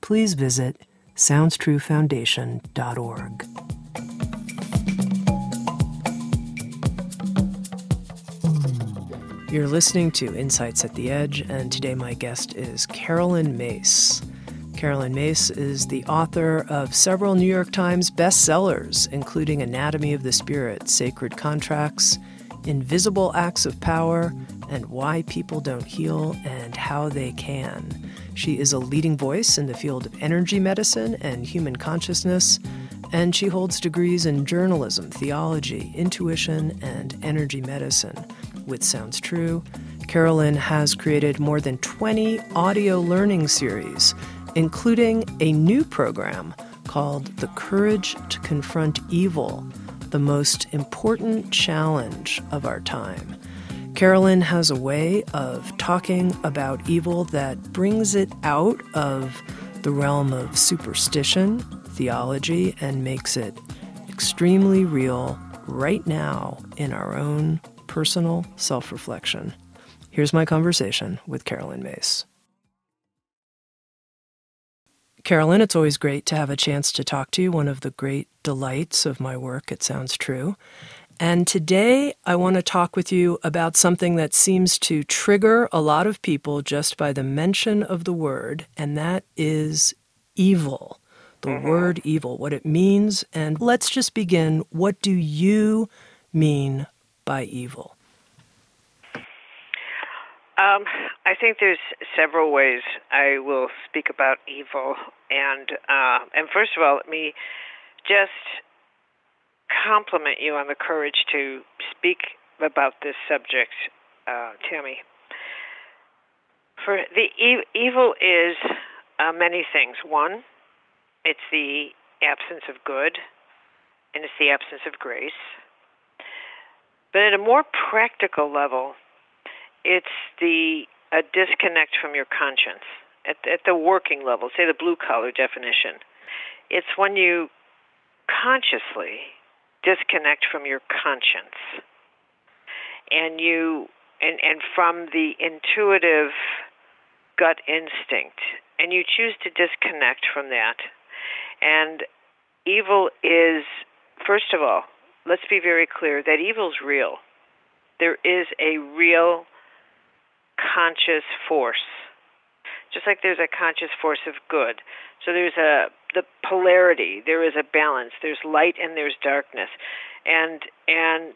please visit SoundsTrueFoundation.org. You're listening to Insights at the Edge, and today my guest is Caroline Myss. Caroline Myss is the author of several New York Times bestsellers, including Anatomy of the Spirit, Sacred Contracts, Invisible Acts of Power, and Why People Don't Heal and How They Can. She is a leading voice in the field of energy medicine and human consciousness, and she holds degrees in journalism, theology, intuition, and energy medicine. With Sounds True, Caroline has created more than 20 audio learning series, including a new program called The Courage to Confront Evil, the most important challenge of our time. Caroline has a way of talking about evil that brings it out of the realm of superstition, theology, and makes it extremely real right now in our own personal self reflection. Here's my conversation with Caroline Myss. Caroline, it's always great to have a chance to talk to you, one of the great delights of my work, it sounds true. And today I want to talk with you about something that seems to trigger a lot of people just by the mention of the word, and that is evil. The mm-hmm. word evil, what it means. And let's just begin. What do you mean by evil? Um, I think there's several ways I will speak about evil, and uh, and first of all, let me just compliment you on the courage to speak about this subject, uh, Tami. For the e- evil is uh, many things. One, it's the absence of good, and it's the absence of grace. But at a more practical level, it's the a disconnect from your conscience at, at the working level, say the blue collar definition. It's when you consciously disconnect from your conscience. And you and and from the intuitive gut instinct. And you choose to disconnect from that. And evil is first of all let's be very clear that evil's real. There is a real conscious force. Just like there's a conscious force of good. So there's a the polarity. There is a balance. There's light and there's darkness, and and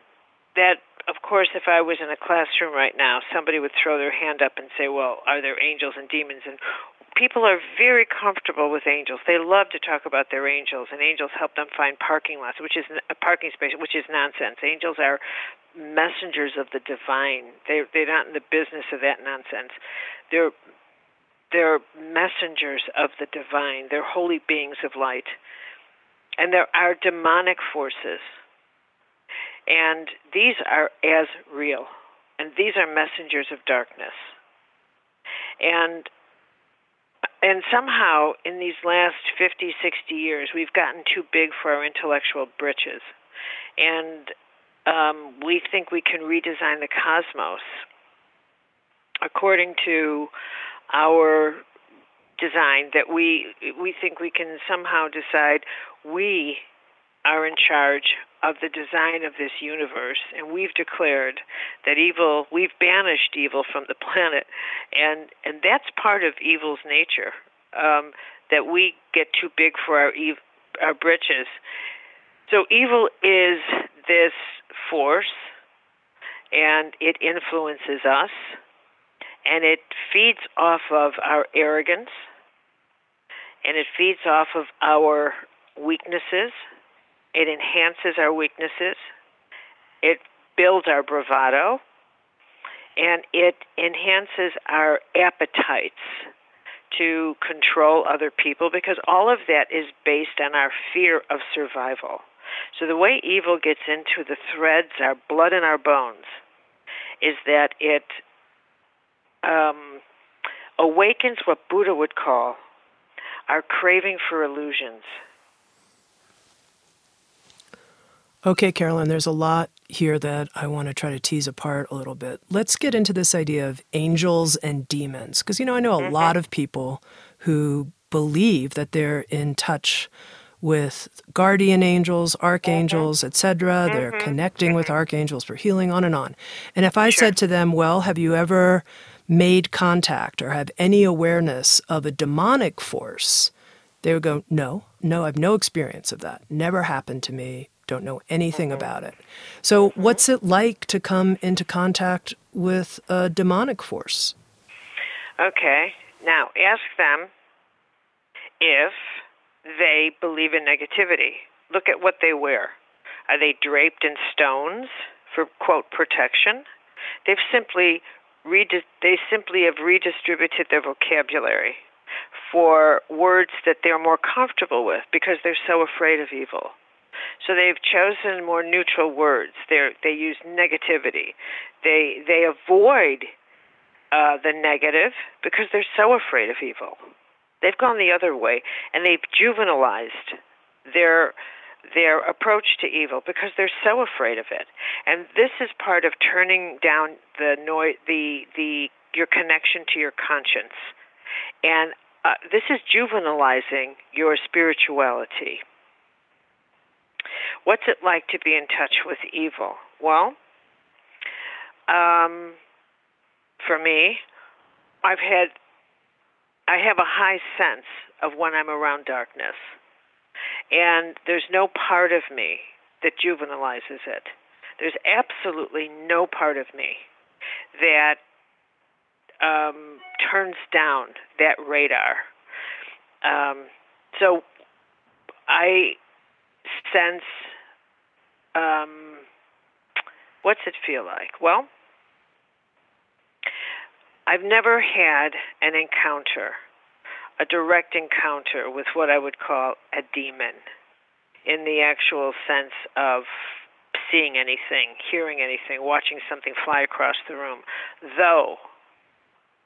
that of course, if I was in a classroom right now, somebody would throw their hand up and say, "Well, are there angels and demons?" And people are very comfortable with angels. They love to talk about their angels, and angels help them find parking lots, which is a parking space, which is nonsense. Angels are messengers of the divine. They they're not in the business of that nonsense. They're they're messengers of the divine. They're holy beings of light. And there are demonic forces. And these are as real. And these are messengers of darkness. And and somehow in these last 50, 60 years, we've gotten too big for our intellectual britches. And um, we think we can redesign the cosmos according to our design that we we think we can somehow decide we are in charge of the design of this universe. And we've declared that evil we've banished evil from the planet. And and that's part of evil's nature um, that we get too big for our ev- our britches. So evil is this force, and it influences us, and it feeds off of our arrogance, and it feeds off of our weaknesses. It enhances our weaknesses. It builds our bravado, and it enhances our appetites to control other people because all of that is based on our fear of survival. So the way evil gets into the threads, our blood and our bones, is that it um, awakens what Buddha would call our craving for illusions. Okay, Caroline, there's a lot here that I want to try to tease apart a little bit. Let's get into this idea of angels and demons. Because, you know, I know a mm-hmm. lot of people who believe that they're in touch with guardian angels, archangels, mm-hmm. etc. Mm-hmm. They're connecting with mm-hmm. archangels for healing, on and on. And if I sure. said to them, Well, have you ever made contact or have any awareness of a demonic force? They would go, No, no, I've no experience of that. Never happened to me don't know anything mm-hmm. about it. So, what's it like to come into contact with a demonic force? Okay. Now, ask them if they believe in negativity. Look at what they wear. Are they draped in stones for quote protection? They've simply redi- they simply have redistributed their vocabulary for words that they're more comfortable with because they're so afraid of evil. So they've chosen more neutral words. They they use negativity. They they avoid uh, the negative because they're so afraid of evil. They've gone the other way and they've juvenilized their their approach to evil because they're so afraid of it. And this is part of turning down the noise, the the your connection to your conscience. And uh, this is juvenilizing your spirituality. What's it like to be in touch with evil? Well, um, for me, I've had, I have a high sense of when I'm around darkness, and there's no part of me that juvenilizes it. There's absolutely no part of me that um, turns down that radar. Um, so I sense um, what's it feel like? Well, I've never had an encounter, a direct encounter with what I would call a demon in the actual sense of seeing anything, hearing anything, watching something fly across the room, though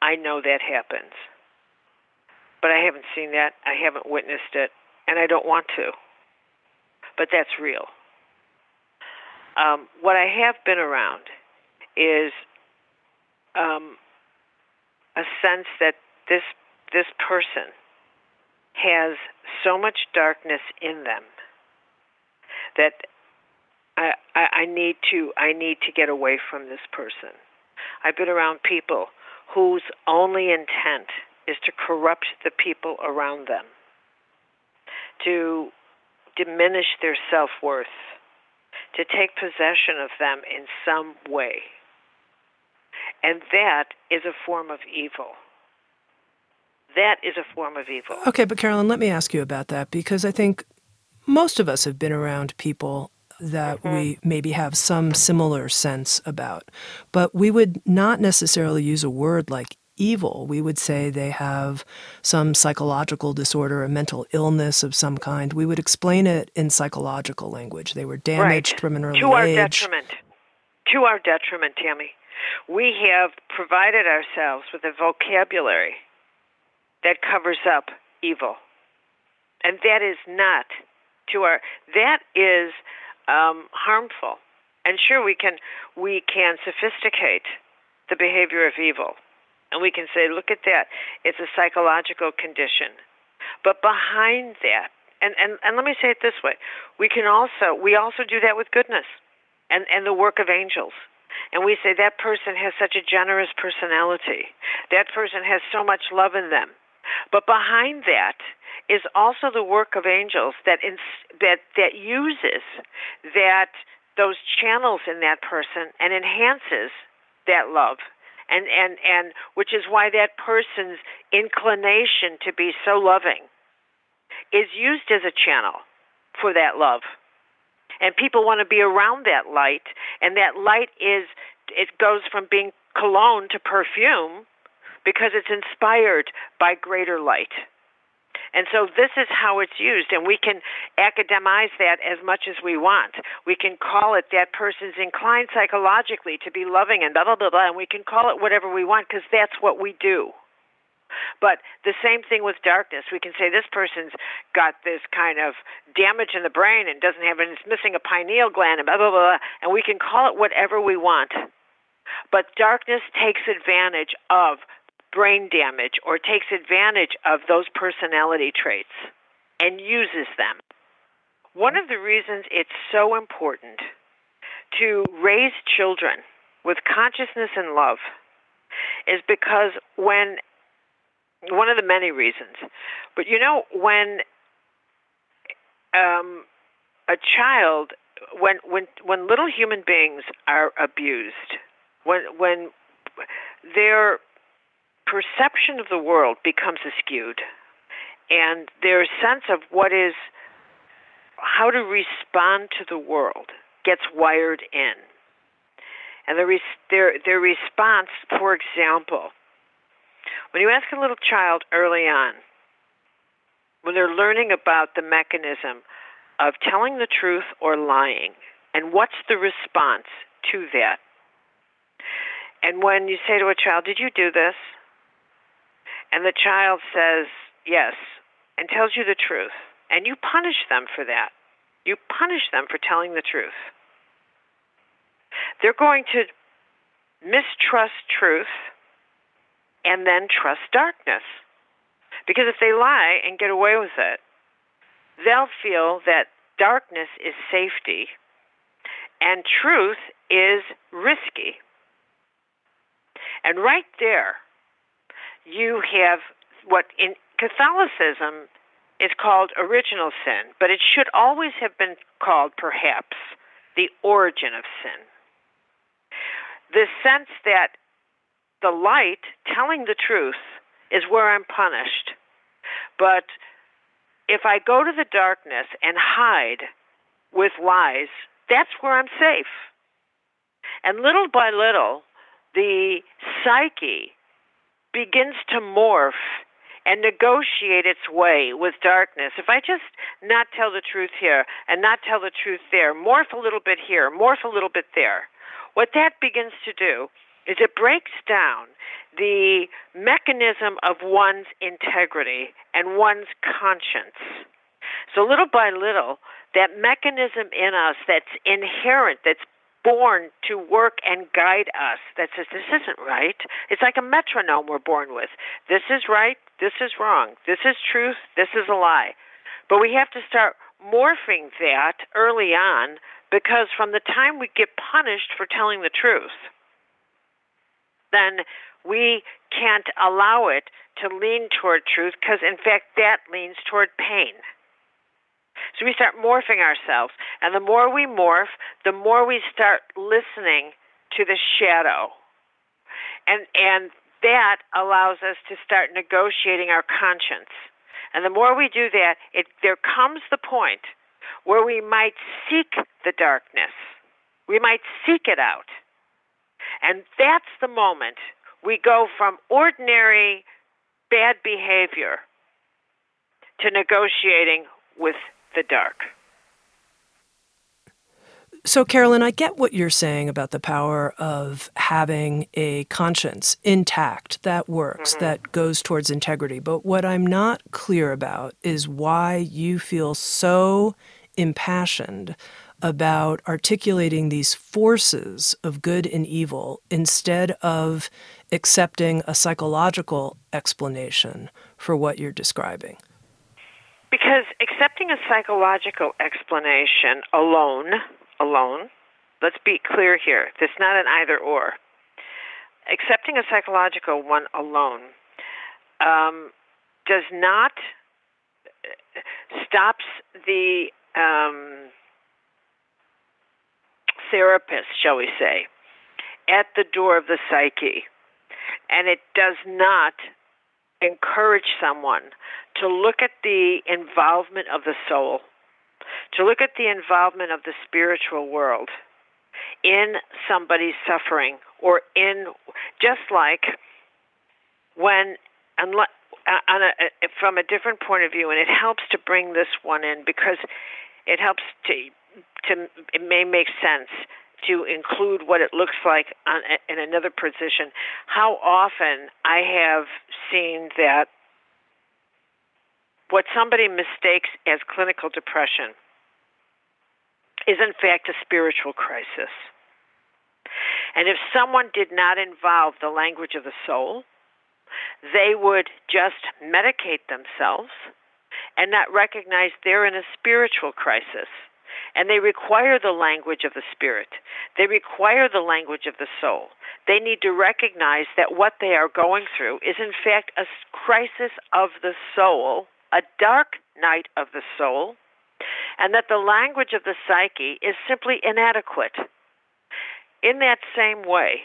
I know that happens. But I haven't seen that, I haven't witnessed it, and I don't want to but that's real. Um, what I have been around is um, a sense that this this person has so much darkness in them that I, I, I need to I need to get away from this person. I've been around people whose only intent is to corrupt the people around them, to diminish their self worth, to take possession of them in some way. And that is a form of evil. That is a form of evil. Okay, but Caroline, let me ask you about that because I think most of us have been around people that mm-hmm. we maybe have some similar sense about, but we would not necessarily use a word like evil. We would say they have some psychological disorder, a mental illness of some kind. We would explain it in psychological language. They were damaged right. from an early to our age. detriment. To our detriment, Tami. We have provided ourselves with a vocabulary that covers up evil. And that is not to our that is um, harmful. And sure we can we can sophisticate the behavior of evil and we can say, look at that, it's a psychological condition. But behind that, and, and, and let me say it this way, we can also we also do that with goodness and, and the work of angels. And we say that person has such a generous personality. That person has so much love in them. But behind that is also the work of angels that in, that that uses that those channels in that person and enhances that love. And and and which is why that person's inclination to be so loving is used as a channel for that love. And people want to be around that light and that light is it goes from being cologne to perfume because it's inspired by greater light and so this is how it's used, and we can academize that as much as we want. We can call it that person's inclined psychologically to be loving and blah, blah, blah, blah, and we can call it whatever we want because that's what we do. But the same thing with darkness. We can say this person's got this kind of damage in the brain and doesn't have, and it's missing a pineal gland and blah, blah, blah, and we can call it whatever we want. But darkness takes advantage of brain damage or takes advantage of those personality traits and uses them. One of the reasons it's so important to raise children with consciousness and love is because when one of the many reasons, but you know when um, a child when when when little human beings are abused, when when they're perception of the world becomes skewed, and their sense of what is how to respond to the world gets wired in. And the res- their their response, for example, when you ask a little child early on, when they're learning about the mechanism of telling the truth or lying, and what's the response to that? And when you say to a child, Did you do this? And the child says yes and tells you the truth, and you punish them for that, you punish them for telling the truth, they're going to mistrust truth and then trust darkness. Because if they lie and get away with it, they'll feel that darkness is safety and truth is risky. And right there, you have what in Catholicism is called original sin, but it should always have been called, perhaps, the origin of sin. The sense that the light, telling the truth, is where I'm punished. But if I go to the darkness and hide with lies, that's where I'm safe. And little by little, the psyche begins to morph and negotiate its way with darkness. If I just not tell the truth here and not tell the truth there, morph a little bit here, morph a little bit there, what that begins to do is it breaks down the mechanism of one's integrity and one's conscience. So little by little, that mechanism in us that's inherent, that's born to work and guide us that says this isn't right. It's like a metronome we're born with. This is right, this is wrong. This is truth, this is a lie. But we have to start morphing that early on because from the time we get punished for telling the truth, then we can't allow it to lean toward truth because, in fact, that leans toward pain. So we start morphing ourselves. And the more we morph, the more we start listening to the shadow. And, and that allows us to start negotiating our conscience. And the more we do that, it, there comes the point where we might seek the darkness. We might seek it out. And that's the moment we go from ordinary bad behavior to negotiating with the dark. So, Caroline, I get what you're saying about the power of having a conscience intact that works, mm-hmm. that goes towards integrity. But what I'm not clear about is why you feel so impassioned about articulating these forces of good and evil instead of accepting a psychological explanation for what you're describing. Because accepting a psychological explanation alone, alone, let's be clear here, it's not an either or. Accepting a psychological one alone um, does not stops the um, therapist, shall we say, at the door of the psyche, and it does not encourage someone to look at the involvement of the soul, to look at the involvement of the spiritual world in somebody's suffering or in just like when unless uh, on a, uh, from a different point of view, and it helps to bring this one in because it helps to to it may make sense to include what it looks like on, uh, in another position. How often I have seen that what somebody mistakes as clinical depression is in fact a spiritual crisis. And if someone did not involve the language of the soul, they would just medicate themselves and not recognize they're in a spiritual crisis. And they require the language of the spirit. They require the language of the soul. They need to recognize that what they are going through is, in fact, a crisis of the soul, a dark night of the soul, and that the language of the psyche is simply inadequate. In that same way,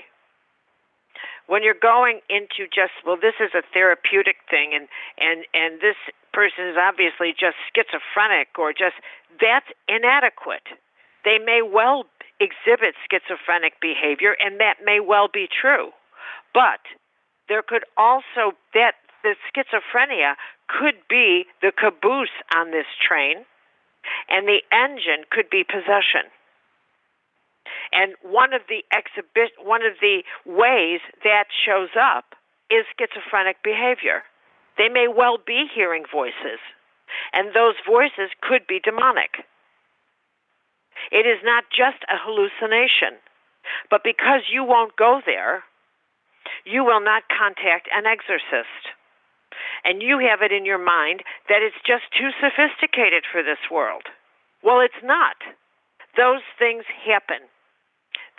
when you're going into just well this is a therapeutic thing and and and this person is obviously just schizophrenic or just that's inadequate they may well exhibit schizophrenic behavior and that may well be true but there could also that the schizophrenia could be the caboose on this train and the engine could be possession and one of the exhibit one of the ways that shows up is schizophrenic behavior. They may well be hearing voices, and those voices could be demonic. It is not just a hallucination, but because you won't go there, you will not contact an exorcist. And you have it in your mind that it's just too sophisticated for this world. Well, it's not. Those things happen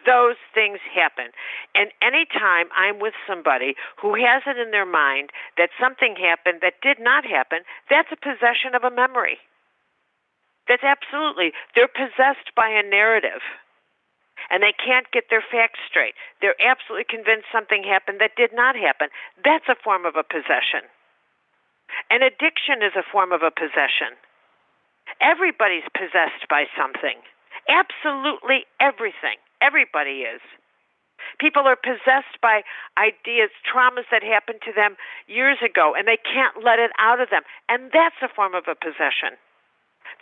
those things happen. And anytime I'm with somebody who has it in their mind that something happened that did not happen, that's a possession of a memory. That's absolutely, they're possessed by a narrative. And they can't get their facts straight. They're absolutely convinced something happened that did not happen. That's a form of a possession. An addiction is a form of a possession. Everybody's possessed by something. Absolutely everything. Everybody is. People are possessed by ideas, traumas that happened to them years ago, and they can't let it out of them. And that's a form of a possession.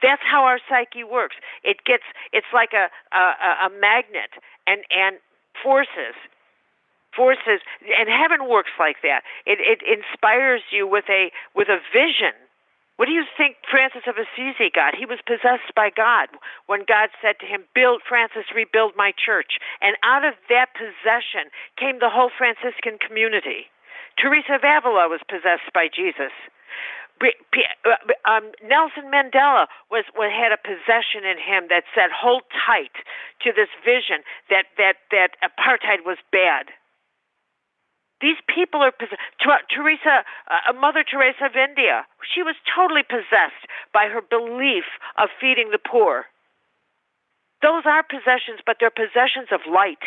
That's how our psyche works. It gets, it's like a, a, a magnet, and, and forces forces and heaven works like that it it inspires you with a with a vision what do you think Francis of Assisi got? He was possessed by God when God said to him, Build, Francis, rebuild my church. And out of that possession came the whole Franciscan community. Teresa of Avila was possessed by Jesus. Uh, um, Nelson Mandela was, was had a possession in him that said, "Hold tight to this vision that that that apartheid was bad." These people are possessed. Teresa, uh, Mother Teresa of India, she was totally possessed by her belief of feeding the poor. Those are possessions, but they're possessions of light,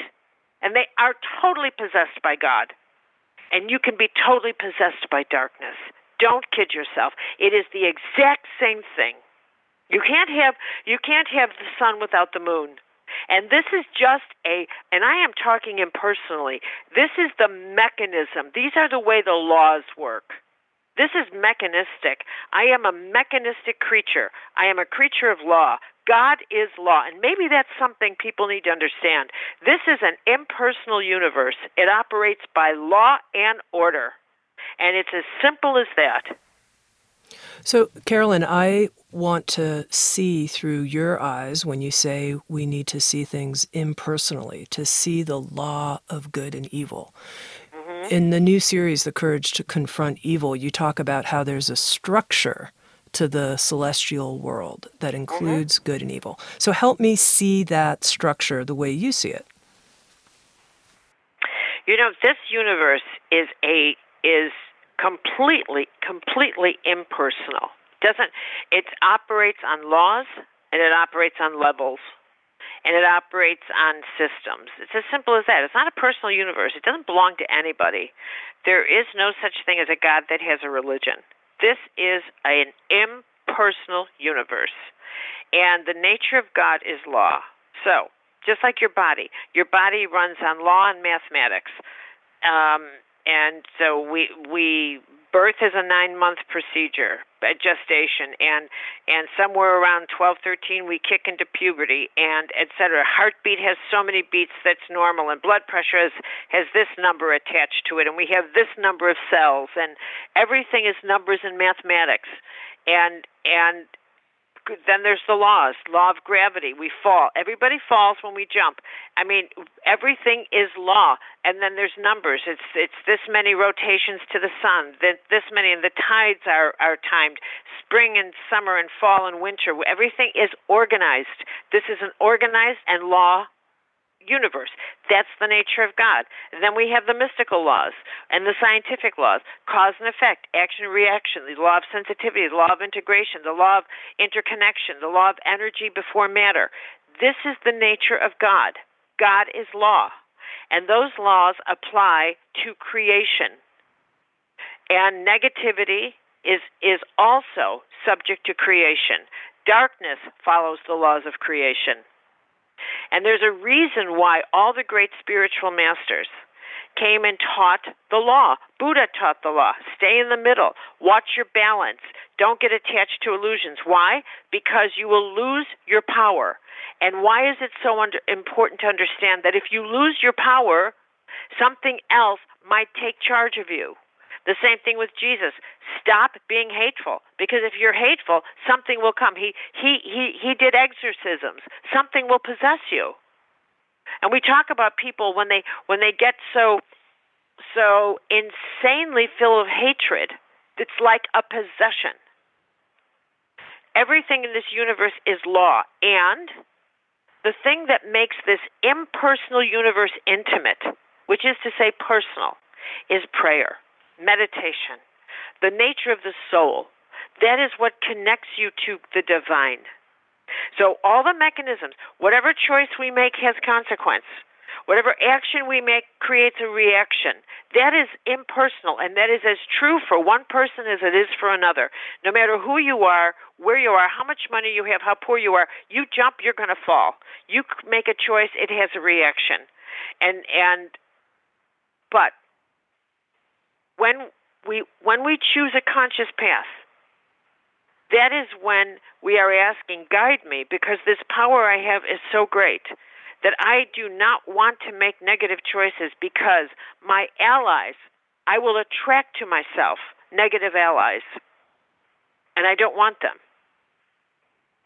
and they are totally possessed by God. And you can be totally possessed by darkness. Don't kid yourself. It is the exact same thing. You can't have you can't have the sun without the moon. And this is just a, and I am talking impersonally, this is the mechanism. These are the way the laws work. This is mechanistic. I am a mechanistic creature. I am a creature of law. God is law. And maybe that's something people need to understand. This is an impersonal universe, it operates by law and order. And it's as simple as that. So, Caroline, I want to see through your eyes when you say we need to see things impersonally, to see the law of good and evil. Mm-hmm. In the new series, The Courage to Confront Evil, you talk about how there's a structure to the celestial world that mm-hmm. includes mm-hmm. good and evil. So, help me see that structure the way you see it. You know, this universe is a is completely, completely impersonal. Doesn't it operates on laws and it operates on levels and it operates on systems. It's as simple as that. It's not a personal universe. It doesn't belong to anybody. There is no such thing as a God that has a religion. This is an impersonal universe. And the nature of God is law. So, just like your body, your body runs on law and mathematics. Um, and so we we birth is a nine month procedure at gestation and and somewhere around 12 13 we kick into puberty and etc heartbeat has so many beats that's normal and blood pressure has has this number attached to it and we have this number of cells and everything is numbers and mathematics. And and then there's the laws law of gravity. We fall. Everybody falls when we jump. I mean everything is law and then there's numbers. It's it's this many rotations to the sun this many and the tides are are timed. Spring and summer and fall and winter everything is organized. This is an organized and law universe. That's the nature of God. And then we have the mystical laws and the scientific laws cause and effect, action and reaction, the law of sensitivity, the law of integration, the law of interconnection, the law of energy before matter. This is the nature of God. God is law. And those laws apply to creation. And negativity is, is also subject to creation. Darkness follows the laws of creation. And there's a reason why all the great spiritual masters came and taught the law. Buddha taught the law. Stay in the middle. Watch your balance. Don't get attached to illusions. Why? Because you will lose your power. And why is it so under, important to understand that if you lose your power, something else might take charge of you? The same thing with Jesus. Stop being hateful because if you're hateful, something will come. He he he he did exorcisms. Something will possess you. And we talk about people when they when they get so so insanely full of hatred, it's like a possession. Everything in this universe is law, and the thing that makes this impersonal universe intimate, which is to say personal, is prayer meditation, the nature of the soul. That is what connects you to the divine. So, all the mechanisms, whatever choice we make has consequence. Whatever action we make creates a reaction. That is impersonal, and that is as true for one person as it is for another. No matter who you are, where you are, how much money you have, how poor you are, you jump, you're going to fall. You make a choice, it has a reaction. And and but when we when we choose a conscious path, that is when we are asking, guide me, because this power I have is so great that I do not want to make negative choices because my allies, I will attract to myself negative allies, and I don't want them.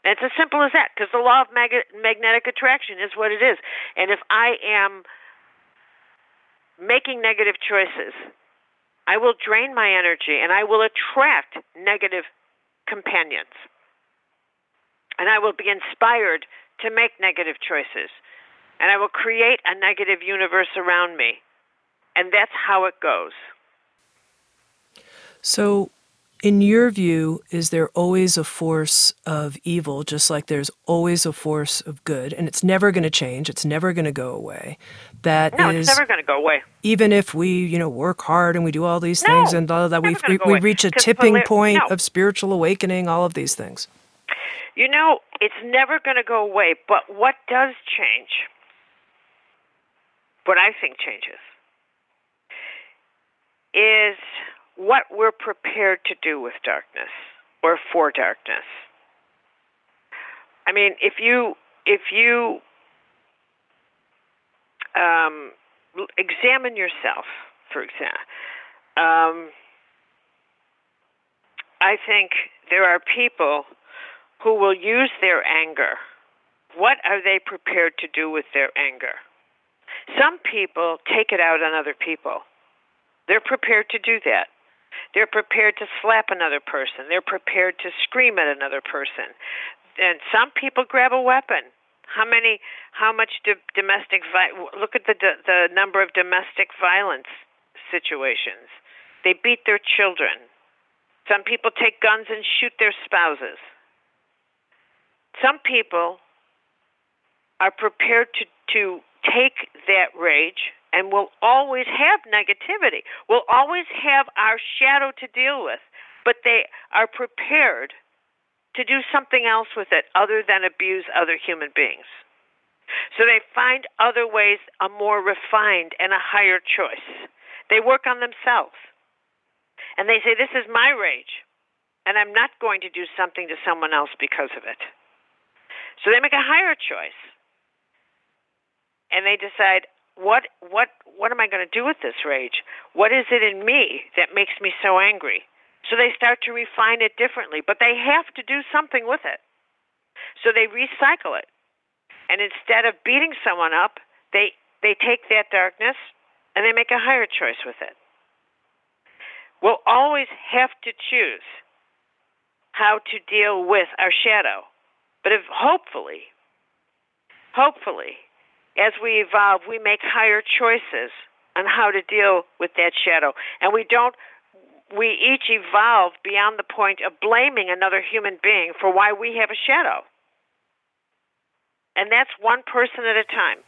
It's as simple as that, because the law of mag- magnetic attraction is what it is. And if I am making negative choices, I will drain my energy and I will attract negative companions. And I will be inspired to make negative choices. And I will create a negative universe around me. And that's how it goes. So, in your view, is there always a force of evil, just like there's always a force of good, and it's never going to change? It's never going to go away. That no, is, it's never going to go away. Even if we, you know, work hard and we do all these no, things, and all that, we we, we reach a tipping point no. of spiritual awakening. All of these things. You know, it's never going to go away. But what does change? What I think changes is what we're prepared to do with darkness or for darkness. I mean, if you if you um, examine yourself, for example, um, I think there are people who will use their anger. What are they prepared to do with their anger? Some people take it out on other people. They're prepared to do that. They're prepared to slap another person. They're prepared to scream at another person. And some people grab a weapon. How many? How much do domestic? Vi- look at the the number of domestic violence situations. They beat their children. Some people take guns and shoot their spouses. Some people are prepared to, to take that rage and we'll always have negativity, We'll always have our shadow to deal with, but they are prepared to do something else with it other than abuse other human beings. So they find other ways, a more refined and a higher choice. They work on themselves. And they say, This is my rage, and I'm not going to do something to someone else because of it. So they make a higher choice. And they decide, what what what am I going to do with this rage? What is it in me that makes me so angry? So they start to refine it differently, but they have to do something with it. So they recycle it. And instead of beating someone up, they they take that darkness and they make a higher choice with it. We'll always have to choose how to deal with our shadow. But if hopefully, hopefully, as we evolve, we make higher choices on how to deal with that shadow. And we don't we each evolve beyond the point of blaming another human being for why we have a shadow. And that's one person at a time.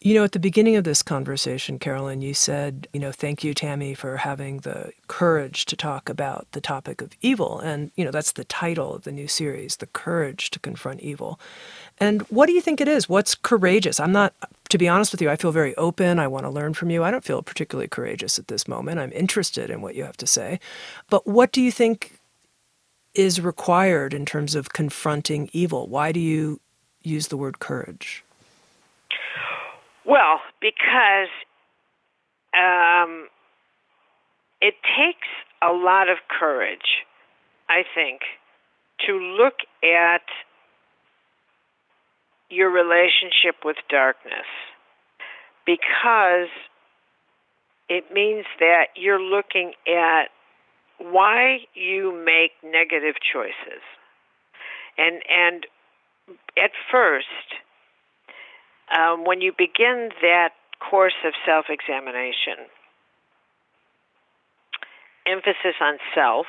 You know, at the beginning of this conversation, Caroline, you said, you know, thank you, Tami, for having the courage to talk about the topic of evil. And, you know, that's the title of the new series, The Courage to Confront Evil. And what do you think it is? What's courageous? I'm not, to be honest with you, I feel very open. I want to learn from you. I don't feel particularly courageous at this moment. I'm interested in what you have to say. But what do you think is required in terms of confronting evil? Why do you use the word courage? Well, because um, it takes a lot of courage, I think, to look at your relationship with darkness because it means that you're looking at why you make negative choices. And and at first, um, when you begin that course of self examination, emphasis on self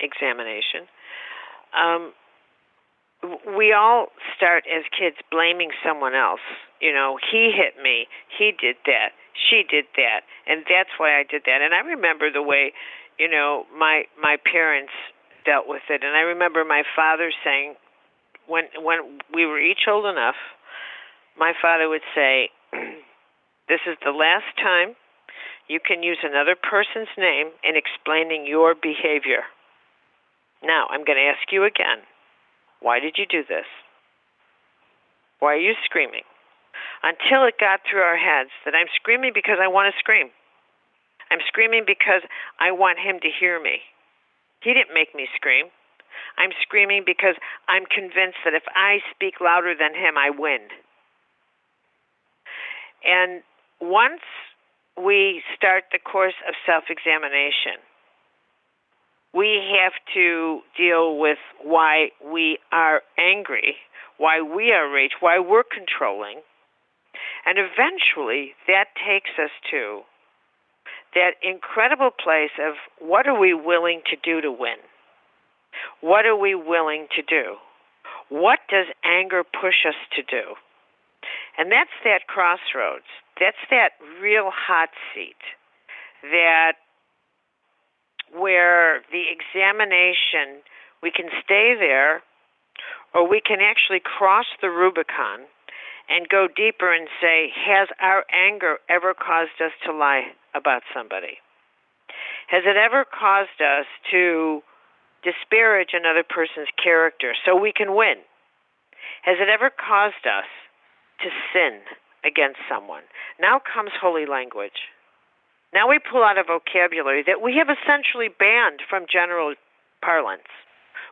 examination, um, we all start as kids blaming someone else. You know, he hit me, he did that, she did that, and that's why I did that. And I remember the way, you know, my my parents dealt with it. And I remember my father saying when when we were each old enough my father would say, This is the last time you can use another person's name in explaining your behavior. Now, I'm going to ask you again why did you do this? Why are you screaming? Until it got through our heads that I'm screaming because I want to scream. I'm screaming because I want him to hear me. He didn't make me scream. I'm screaming because I'm convinced that if I speak louder than him, I win. And once we start the course of self examination, we have to deal with why we are angry, why we are rage, why we're controlling. And eventually that takes us to that incredible place of what are we willing to do to win? What are we willing to do? What does anger push us to do? And that's that crossroads. That's that real hot seat that where the examination, we can stay there or we can actually cross the Rubicon and go deeper and say, has our anger ever caused us to lie about somebody? Has it ever caused us to disparage another person's character so we can win? Has it ever caused us to sin against someone. Now comes holy language. Now we pull out a vocabulary that we have essentially banned from general parlance.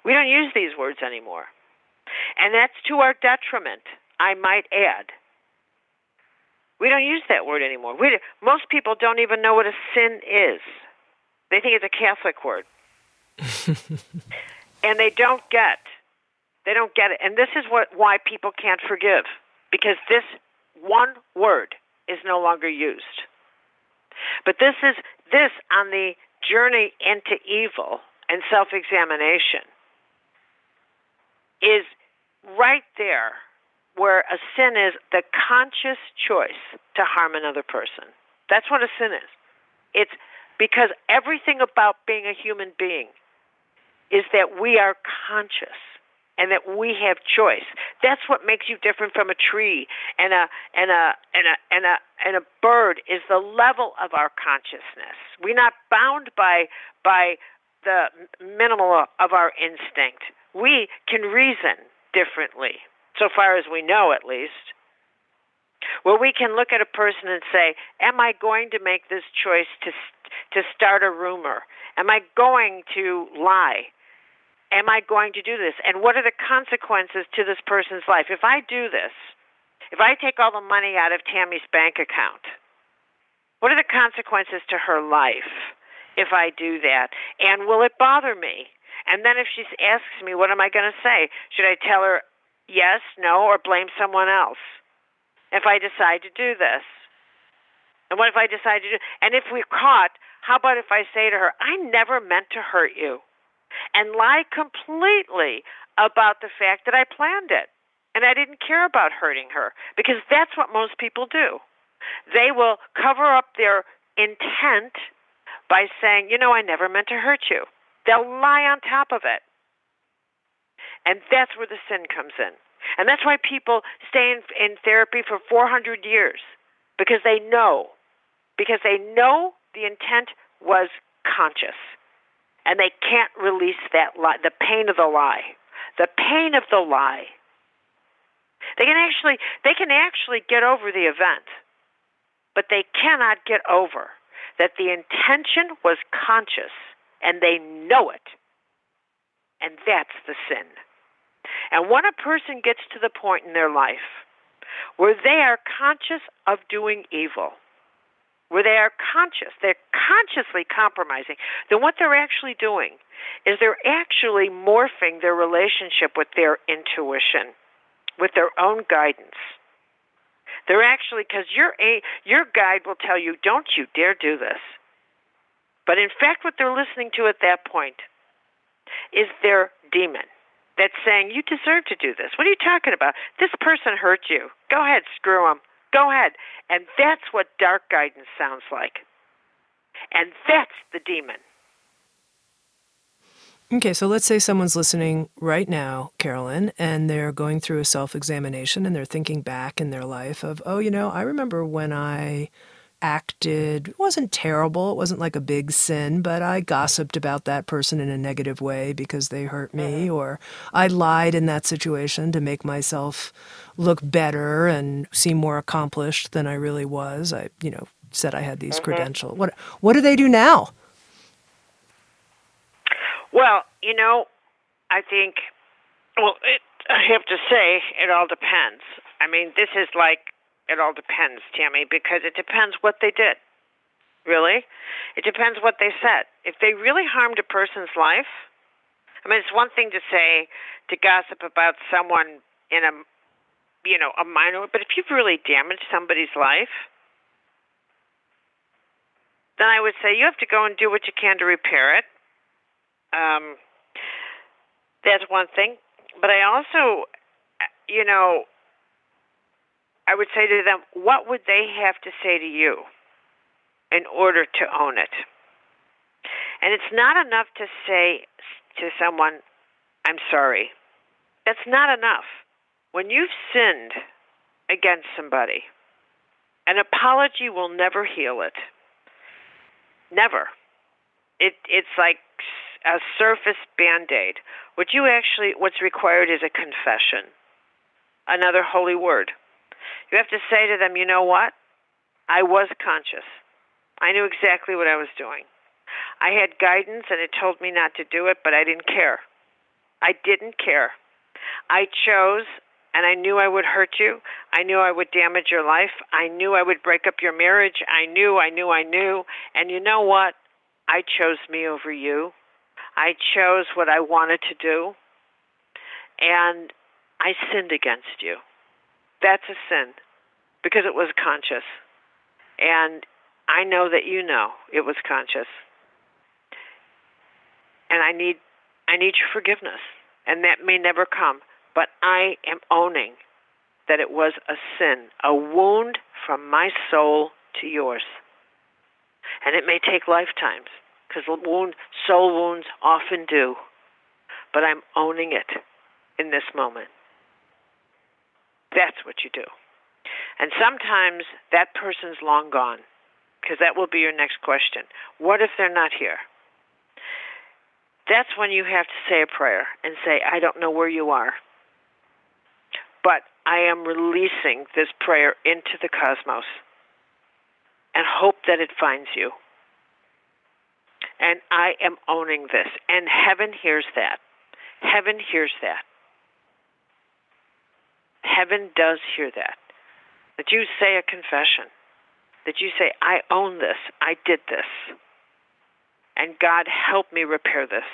We don't use these words anymore. And that's to our detriment, I might add. We don't use that word anymore. We, most people don't even know what a sin is. They think it's a Catholic word. and they don't get they don't get it. And this is what why people can't forgive because this one word is no longer used. But this is this on the journey into evil and self-examination is right there where a sin is the conscious choice to harm another person. That's what a sin is. It's because everything about being a human being is that we are conscious and that we have choice. That's what makes you different from a tree and a and a and a and a and a bird is the level of our consciousness. We're not bound by by the minimal of our instinct. We can reason differently, so far as we know at least. Where we can look at a person and say, Am I going to make this choice to, to start a rumor? Am I going to lie? Am I going to do this? And what are the consequences to this person's life? If I do this, if I take all the money out of Tami's bank account, what are the consequences to her life if I do that? And will it bother me? And then if she asks me, what am I going to say? Should I tell her yes, no, or blame someone else if I decide to do this? And what if I decide to do and if we're caught, how about if I say to her, I never meant to hurt you and lie completely about the fact that I planned it and I didn't care about hurting her because that's what most people do. They will cover up their intent by saying, you know, I never meant to hurt you. They'll lie on top of it. And that's where the sin comes in. And that's why people stay in, in therapy for 400 years because they know, because they know the intent was conscious. And they can't release that lie, the pain of the lie. The pain of the lie. They can actually they can actually get over the event, but they cannot get over that the intention was conscious and they know it. And that's the sin. And when a person gets to the point in their life where they are conscious of doing evil, where they are conscious, they're consciously compromising, then what they're actually doing is they're actually morphing their relationship with their intuition, with their own guidance. They're actually because your your guide will tell you, "Don't you dare do this." But in fact, what they're listening to at that point is their demon that's saying, You deserve to do this. What are you talking about? This person hurt you. Go ahead, screw them. Go ahead. And that's what dark guidance sounds like. And that's the demon. Okay, so let's say someone's listening right now, Caroline, and they're going through a self examination and they're thinking back in their life of, oh, you know, I remember when I acted. It wasn't terrible. It wasn't like a big sin but i gossiped about that person in a negative way because they hurt me mm-hmm. or i lied in that situation to make myself look better and seem more accomplished than i really was. I you know said i had these mm-hmm. credentials. What what do they do now? Well you know i think well it, i have to say it all depends. I mean this is like it all depends, Tami, because it depends what they did. Really? It depends what they said. If they really harmed a person's life, I mean, it's one thing to say, to gossip about someone in a, you know, a minor, but if you've really damaged somebody's life, then I would say you have to go and do what you can to repair it. Um, that's one thing. But I also, you know, I would say to them, what would they have to say to you in order to own it? And it's not enough to say to someone, I'm sorry. That's not enough. When you've sinned against somebody, an apology will never heal it. Never. It, it's like a surface band aid. What you actually, what's required is a confession, another holy word. You have to say to them, you know what? I was conscious. I knew exactly what I was doing. I had guidance and it told me not to do it, but I didn't care. I didn't care. I chose and I knew I would hurt you. I knew I would damage your life. I knew I would break up your marriage. I knew, I knew, I knew. And you know what? I chose me over you. I chose what I wanted to do. And I sinned against you that's a sin because it was conscious. And I know that you know it was conscious. And I need I need your forgiveness. And that may never come, but I am owning that it was a sin, a wound from my soul to yours. And it may take lifetimes because wound, soul wounds often do. But I'm owning it in this moment. That's what you do. And sometimes that person's long gone because that will be your next question. What if they're not here? That's when you have to say a prayer and say, I don't know where you are, but I am releasing this prayer into the cosmos and hope that it finds you. And I am owning this. And heaven hears that. Heaven hears that. Heaven does hear that. That you say a confession. That you say, I own this. I did this. And God, help me repair this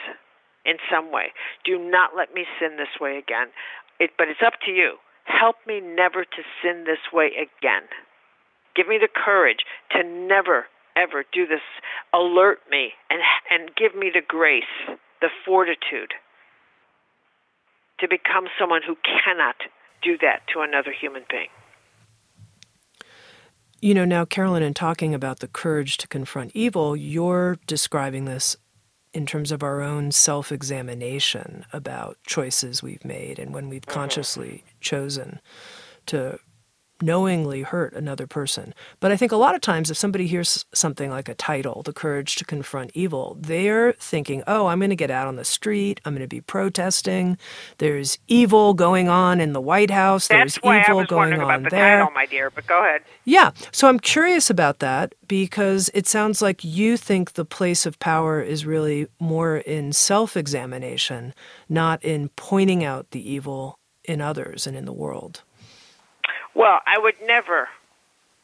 in some way. Do not let me sin this way again. It, but it's up to you. Help me never to sin this way again. Give me the courage to never, ever do this. Alert me and, and give me the grace, the fortitude to become someone who cannot do that to another human being. You know, now, Caroline, in talking about the courage to confront evil, you're describing this in terms of our own self examination about choices we've made and when we've mm-hmm. consciously chosen to knowingly hurt another person. But I think a lot of times, if somebody hears something like a title, The Courage to Confront Evil, they're thinking, oh, I'm going to get out on the street. I'm going to be protesting. There's evil going on in the White House. That's There's why evil I was going wondering on about the there. title, my dear, but go ahead. Yeah. So I'm curious about that because it sounds like you think the place of power is really more in self examination, not in pointing out the evil in others and in the world. Well, I would never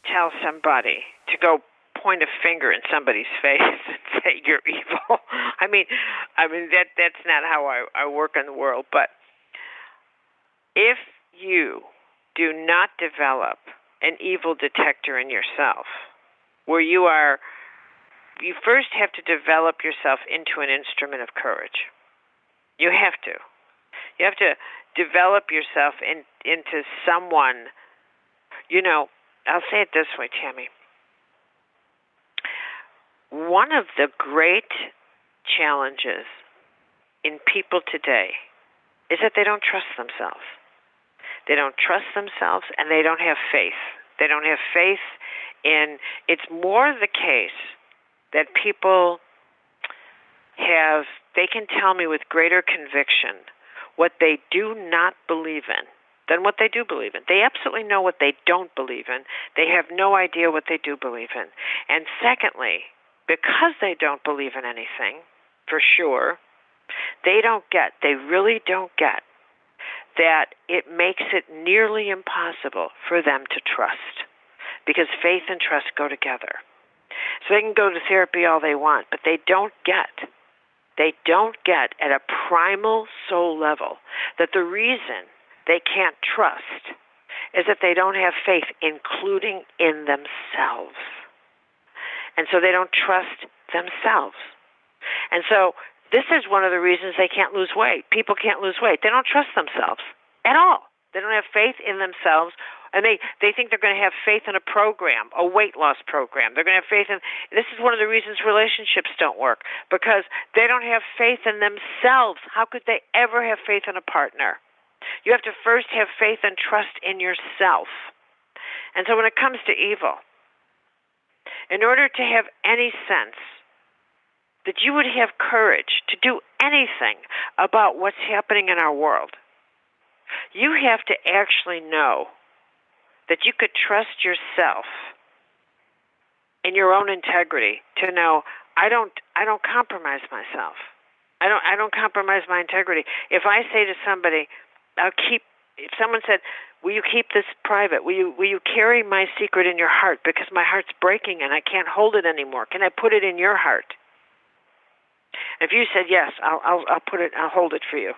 tell somebody to go point a finger in somebody's face and say you're evil. I mean, I mean that that's not how I, I work in the world. But if you do not develop an evil detector in yourself, where you are, you first have to develop yourself into an instrument of courage. You have to. You have to develop yourself in, into someone you know, I'll say it this way, Tami. One of the great challenges in people today is that they don't trust themselves. They don't trust themselves and they don't have faith. They don't have faith in it's more the case that people have they can tell me with greater conviction what they do not believe in than what they do believe in. They absolutely know what they don't believe in. They have no idea what they do believe in. And secondly, because they don't believe in anything, for sure, they don't get, they really don't get that it makes it nearly impossible for them to trust because faith and trust go together. So they can go to therapy all they want, but they don't get, they don't get at a primal soul level that the reason they can't trust is that they don't have faith, including in themselves. And so they don't trust themselves. And so this is one of the reasons they can't lose weight. People can't lose weight. They don't trust themselves at all. They don't have faith in themselves and they they think they're going to have faith in a program, a weight loss program. They're going to have faith in this is one of the reasons relationships don't work because they don't have faith in themselves. How could they ever have faith in a partner? You have to first have faith and trust in yourself. And so when it comes to evil, in order to have any sense that you would have courage to do anything about what's happening in our world, you have to actually know that you could trust yourself in your own integrity to know I don't I don't compromise myself. I don't I don't compromise my integrity. If I say to somebody, I'll keep. If someone said, "Will you keep this private? Will you will you carry my secret in your heart because my heart's breaking and I can't hold it anymore? Can I put it in your heart?" If you said yes, I'll I'll, I'll put it. I'll hold it for you.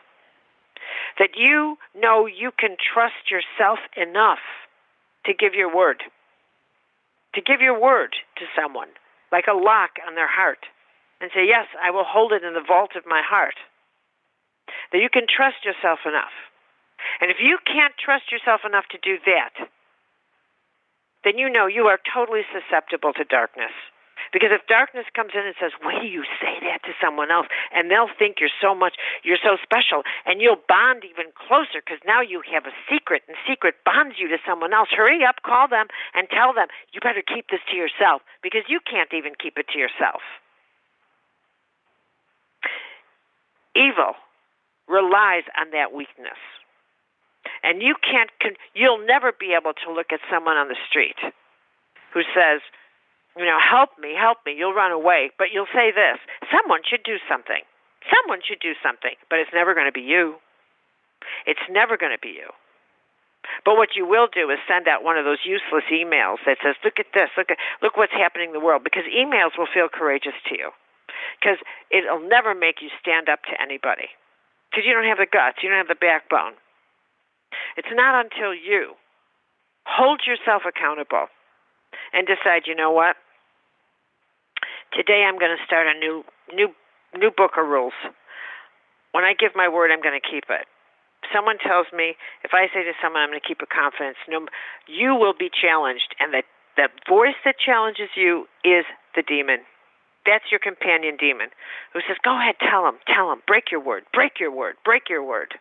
That you know you can trust yourself enough to give your word, to give your word to someone, like a lock on their heart, and say, Yes, I will hold it in the vault of my heart. That you can trust yourself enough. And if you can't trust yourself enough to do that, then you know you are totally susceptible to darkness. Because if darkness comes in and says, "Why do you say that to someone else?" and they'll think you're so much, you're so special, and you'll bond even closer because now you have a secret, and secret bonds you to someone else. Hurry up, call them, and tell them you better keep this to yourself because you can't even keep it to yourself. Evil relies on that weakness. And you can't, you'll never be able to look at someone on the street who says, you know, help me, help me. You'll run away. But you'll say this someone should do something. Someone should do something. But it's never going to be you. It's never going to be you. But what you will do is send out one of those useless emails that says, "Look at this, look at look what's happening in the world," because emails will feel courageous to you, because it'll never make you stand up to anybody, because you don't have the guts, you don't have the backbone. It's not until you hold yourself accountable and decide, you know what, Today I'm going to start a new new new book of rules. When I give my word, I'm going to keep it. Someone tells me, if I say to someone, I'm going to keep a confidence, no, you will be challenged, and the the voice that challenges you is the demon. That's your companion demon who says, "Go ahead, tell him, tell him, break your word, break your word, break your word."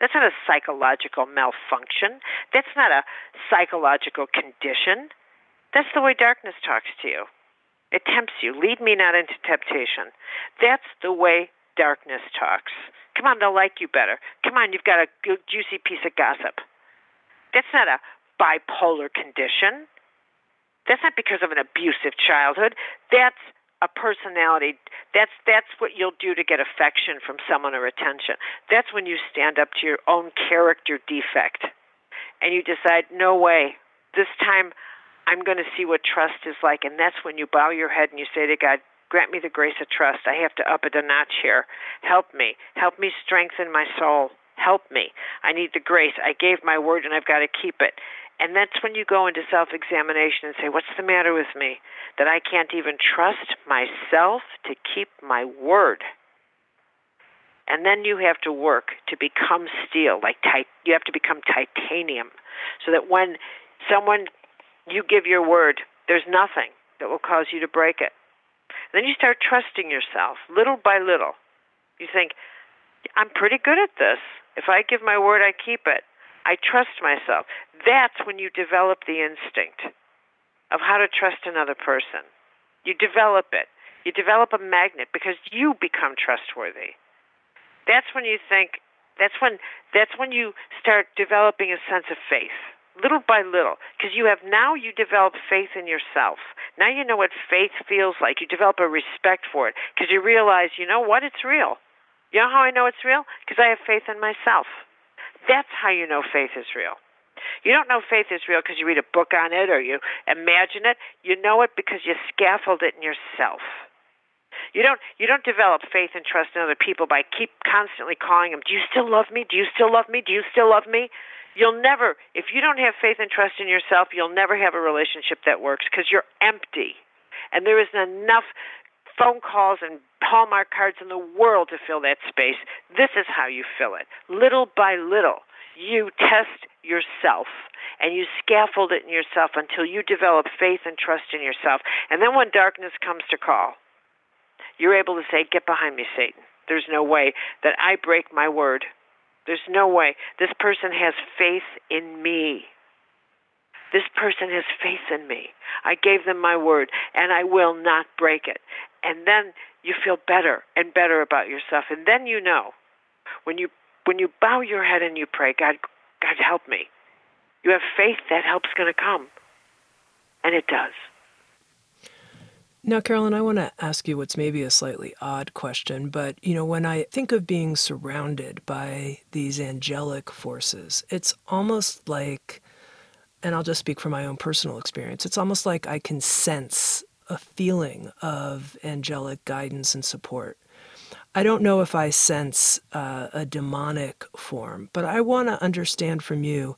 That's not a psychological malfunction. That's not a psychological condition. That's the way darkness talks to you. It tempts you. Lead me not into temptation. That's the way darkness talks. Come on, they'll like you better. Come on, you've got a good, juicy piece of gossip. That's not a bipolar condition. That's not because of an abusive childhood. That's a personality. That's that's what you'll do to get affection from someone or attention. That's when you stand up to your own character defect and you decide, no way. This time I'm going to see what trust is like. And that's when you bow your head and you say to God, grant me the grace of trust. I have to up it a notch here. Help me. Help me strengthen my soul. Help me. I need the grace. I gave my word and I've got to keep it. And that's when you go into self examination and say, What's the matter with me? That I can't even trust myself to keep my word. And then you have to work to become steel, like tit- you have to become titanium, so that when someone you give your word. There's nothing that will cause you to break it. then you start trusting yourself little by little. You think, I'm pretty good at this. If I give my word, I keep it. I trust myself. That's when you develop the instinct of how to trust another person. You develop it. You develop a magnet because you become trustworthy. That's when you think that's when that's when you start developing a sense of faith little by little because you have now you develop faith in yourself now you know what faith feels like you develop a respect for it because you realize you know what it's real you know how i know it's real? Because i have faith in myself. That's how you know faith is real. You don't know faith is real because you read a book on it or you imagine it. You know it because you scaffold it in yourself. You don't you don't develop faith and trust in other people by keep constantly calling them do you still love me? Do you still love me? Do you still love me? You'll never, if you don't have faith and trust in yourself, you'll never have a relationship that works because you're empty. And there isn't enough phone calls and Hallmark cards in the world to fill that space. This is how you fill it. Little by little, you test yourself and you scaffold it in yourself until you develop faith and trust in yourself. And then when darkness comes to call, you're able to say, Get behind me, Satan. There's no way that I break my word there's no way. This person has faith in me. This person has faith in me. I gave them my word, and I will not break it. And then you feel better and better about yourself. And then you know when you when you bow your head and you pray, God, God help me. You have faith that help's going to come. And it does. Now, Caroline, I want to ask you what's maybe a slightly odd question, but you know, when I think of being surrounded by these angelic forces, it's almost like, and I'll just speak from my own personal experience, it's almost like I can sense a feeling of angelic guidance and support. I don't know if I sense uh, a demonic form, but I want to understand from you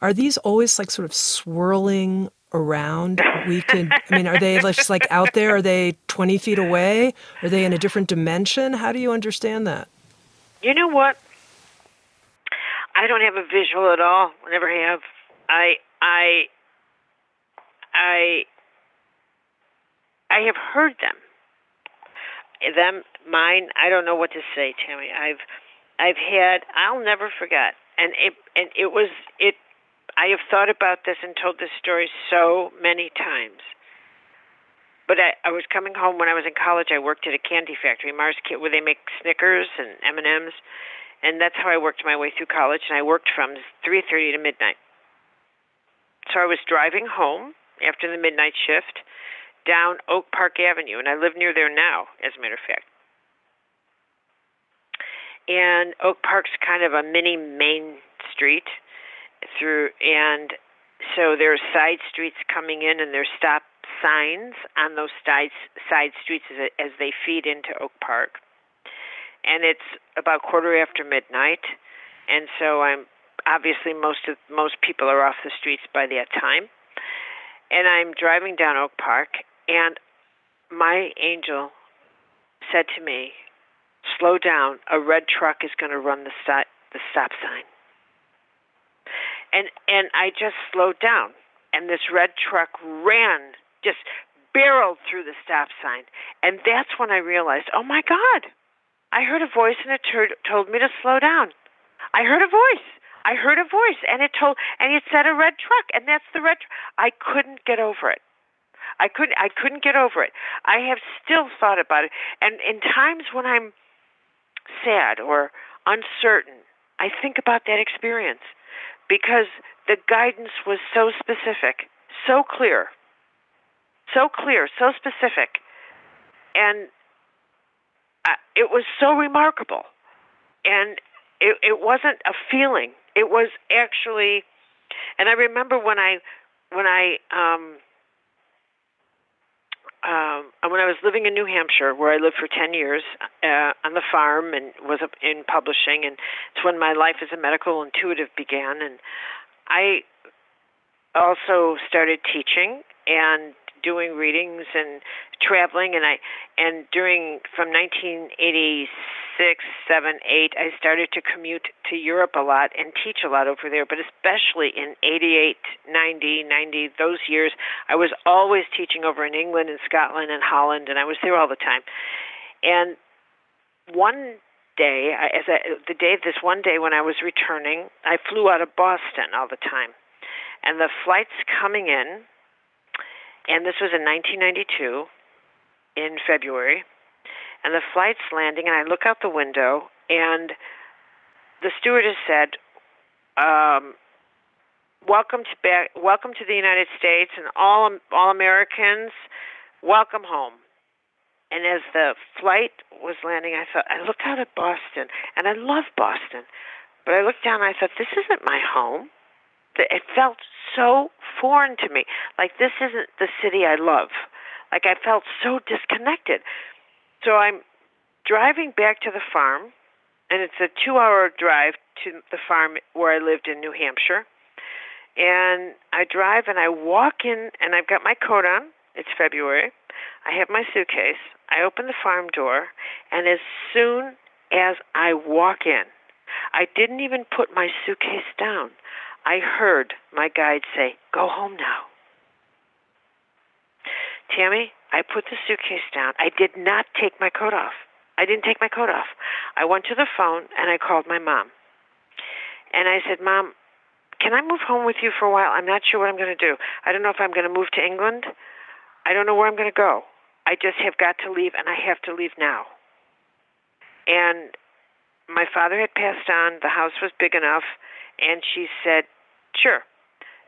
are these always like sort of swirling around? We could i mean are they just like out there? Are they 20 feet away? Are they in a different dimension? How do you understand that? You know what? I don't have a visual at all. I never have. I i i i have heard them them mine i don't know what to say Tami i've i've had i'll never forget and it and it was it I have thought about this and told this story so many times. But I, I was coming home when I was in college. I worked at a candy factory, Mars, where they make Snickers and M and M's, and that's how I worked my way through college. And I worked from 3:30 to midnight. So I was driving home after the midnight shift down Oak Park Avenue, and I live near there now, as a matter of fact. And Oak Park's kind of a mini main street through, and so there's side streets coming in, and there's stop signs on those side side streets as, as they feed into Oak Park. And it's about quarter after midnight, and so I'm obviously most of most people are off the streets by that time. And I'm driving down Oak Park, and my angel said to me, "Slow down. A red truck is going to run the stop the stop sign." and and I just slowed down, and this red truck ran, just barreled through the stop sign, and that's when I realized, oh my God, I heard a voice and it told me to slow down. I heard a voice. I heard a voice, and it told, and it said a red truck, and that's the red. Tr- I couldn't get over it. I couldn't. I couldn't get over it. I have still thought about it, and in times when I'm sad or uncertain, I think about that experience because the guidance was so specific, so clear, so clear, so specific, and uh, it was so remarkable. And it, it wasn't a feeling; it was actually. And I remember when I when I um, um, when I was living in New Hampshire, where I lived for 10 years uh, on the farm and was in publishing, and it's when my life as a medical intuitive began. And I also started teaching and doing readings and traveling and I and during from 1986 7 8 I started to commute to Europe a lot and teach a lot over there but especially in 88 90 90 those years I was always teaching over in England and Scotland and Holland and I was there all the time. And one day as I, the day this one day when I was returning I flew out of Boston all the time. And the flights coming in and this was in 1992 in February. And the flight's landing, and I look out the window, and the stewardess said, um, "Welcome to back, welcome to the United States, and all all Americans, welcome home." And as the flight was landing, I thought I looked out at Boston, and I love Boston, but I looked down, and I thought this isn't my home it felt so foreign to me. Like this isn't the city I love. Like I felt so disconnected. So I'm driving back to the farm, and it's a two-hour drive to the farm where I lived in New Hampshire. And I drive and I walk in, and I've got my coat on. It's February. I have my suitcase. I open the farm door, and as soon as I walk in, I didn't even put my suitcase down. I heard my guide say, Go home now. Tami, I put the suitcase down. I did not take my coat off. I didn't take my coat off. I went to the phone and I called my mom. And I said, Mom, can I move home with you for a while? I'm not sure what I'm going to do. I don't know if I'm going to move to England. I don't know where I'm going to go. I just have got to leave and I have to leave now. And my father had passed on. The house was big enough. And she said, Sure.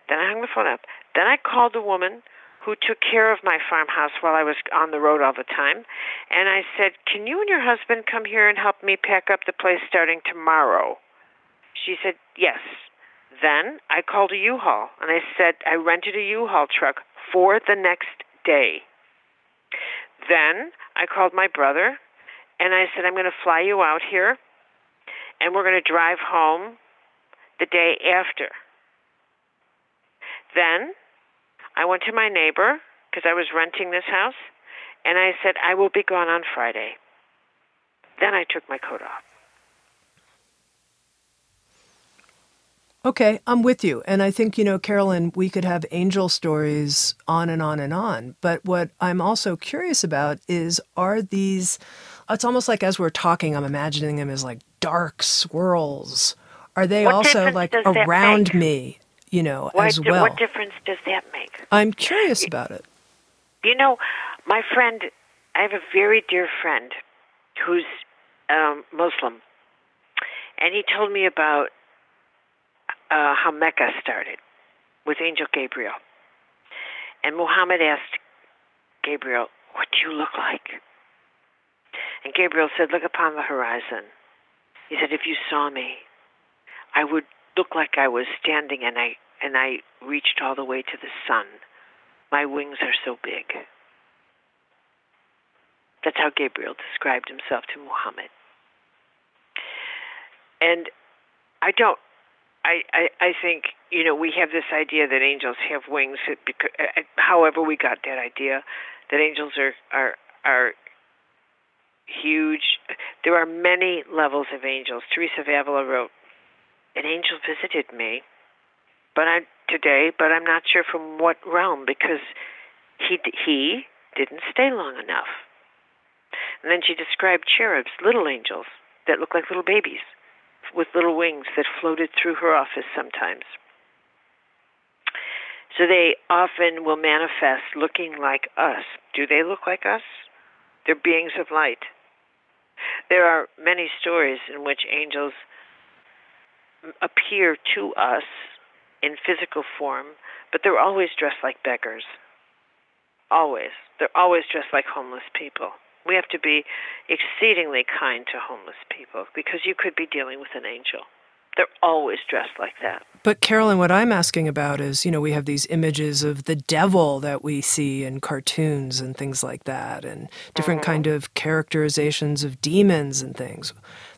Then I hung the phone up. Then I called the woman who took care of my farmhouse while I was on the road all the time. And I said, Can you and your husband come here and help me pack up the place starting tomorrow? She said, Yes. Then I called a U-Haul and I said, I rented a U-Haul truck for the next day. Then I called my brother and I said, I'm going to fly you out here and we're going to drive home the day after. Then I went to my neighbor because I was renting this house, and I said, I will be gone on Friday. Then I took my coat off. Okay, I'm with you. And I think, you know, Caroline, we could have angel stories on and on and on. But what I'm also curious about is are these, it's almost like as we're talking, I'm imagining them as like dark swirls. Are they what also like around me, you know, what, as well? What difference does that make? I'm curious about it. You know, my friend, I have a very dear friend who's um, Muslim. And he told me about uh, how Mecca started with Angel Gabriel. And Muhammad asked Gabriel, What do you look like? And Gabriel said, Look upon the horizon. He said, If you saw me, I would look like I was standing and I and I reached all the way to the sun. My wings are so big. That's how Gabriel described himself to Muhammad. And I don't I, I, I think you know we have this idea that angels have wings. Uh, uh, however, we got that idea that angels are are are huge. There are many levels of angels. Teresa of Avila wrote, "An angel visited me, but I today, but I'm not sure from what realm because he he didn't stay long enough." And then she described cherubs, little angels that look like little babies with little wings that floated through her office sometimes. So they often will manifest looking like us. Do they look like us? They're beings of light. There are many stories in which angels appear to us in physical form, but they're always dressed like beggars. Always. They're always dressed like homeless people. We have to be exceedingly kind to homeless people because you could be dealing with an angel. They're always dressed like that. But Caroline, what I'm asking about is, you know, we have these images of the devil that we see in cartoons and things like that, and different mm-hmm. kind of characterizations of demons and things.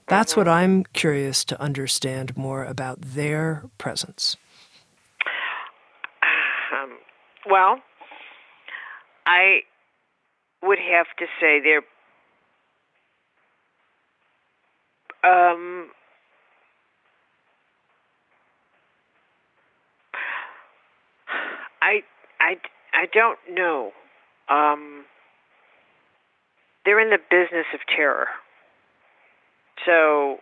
That's mm-hmm. what I'm curious to understand more about their presence. Um, well, I would have to say they're um, I I I don't know. Um, they're in the business of terror. So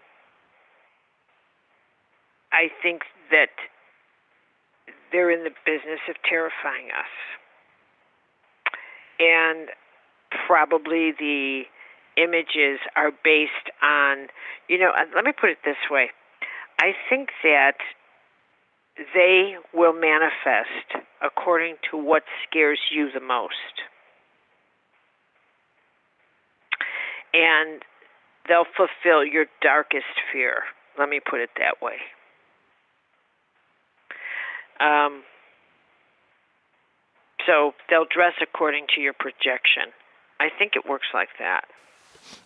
I think that they're in the business of terrifying us. And probably the images are based on, you know, uh, let me put it this way. I think that they will manifest according to what scares you the most. And they'll fulfill your darkest fear. Let me put it that way. Um, so they'll dress according to your projection. I think it works like that.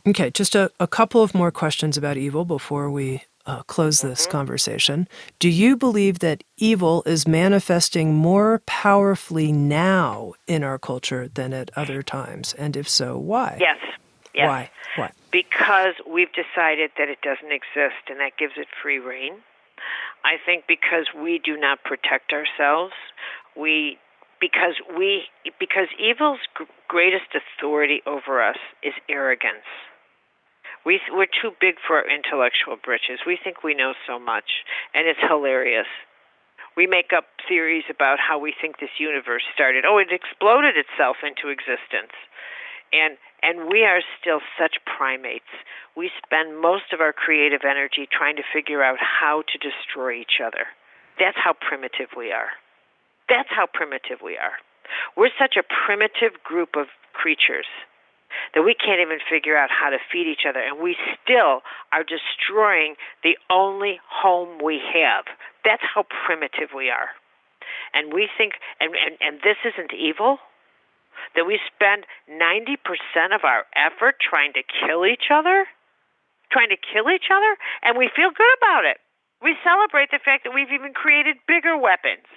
Okay, just a, a couple of more questions about evil before we uh, close this mm-hmm. conversation. Do you believe that evil is manifesting more powerfully now in our culture than at other times? And if so, why? Yes. yes. Why? Why? Because we've decided that it doesn't exist and that gives it free rein. I think because we do not protect ourselves, we because we because evil's greatest authority over us is arrogance. We we're too big for our intellectual britches. We think we know so much, and it's hilarious. We make up theories about how we think this universe started. Oh, it exploded itself into existence. And and we are still such primates. We spend most of our creative energy trying to figure out how to destroy each other. That's how primitive we are. That's how primitive we are. We're such a primitive group of creatures that we can't even figure out how to feed each other, and we still are destroying the only home we have. That's how primitive we are. And we think, and, and, and this isn't evil, that we spend 90% of our effort trying to kill each other, trying to kill each other, and we feel good about it. We celebrate the fact that we've even created bigger weapons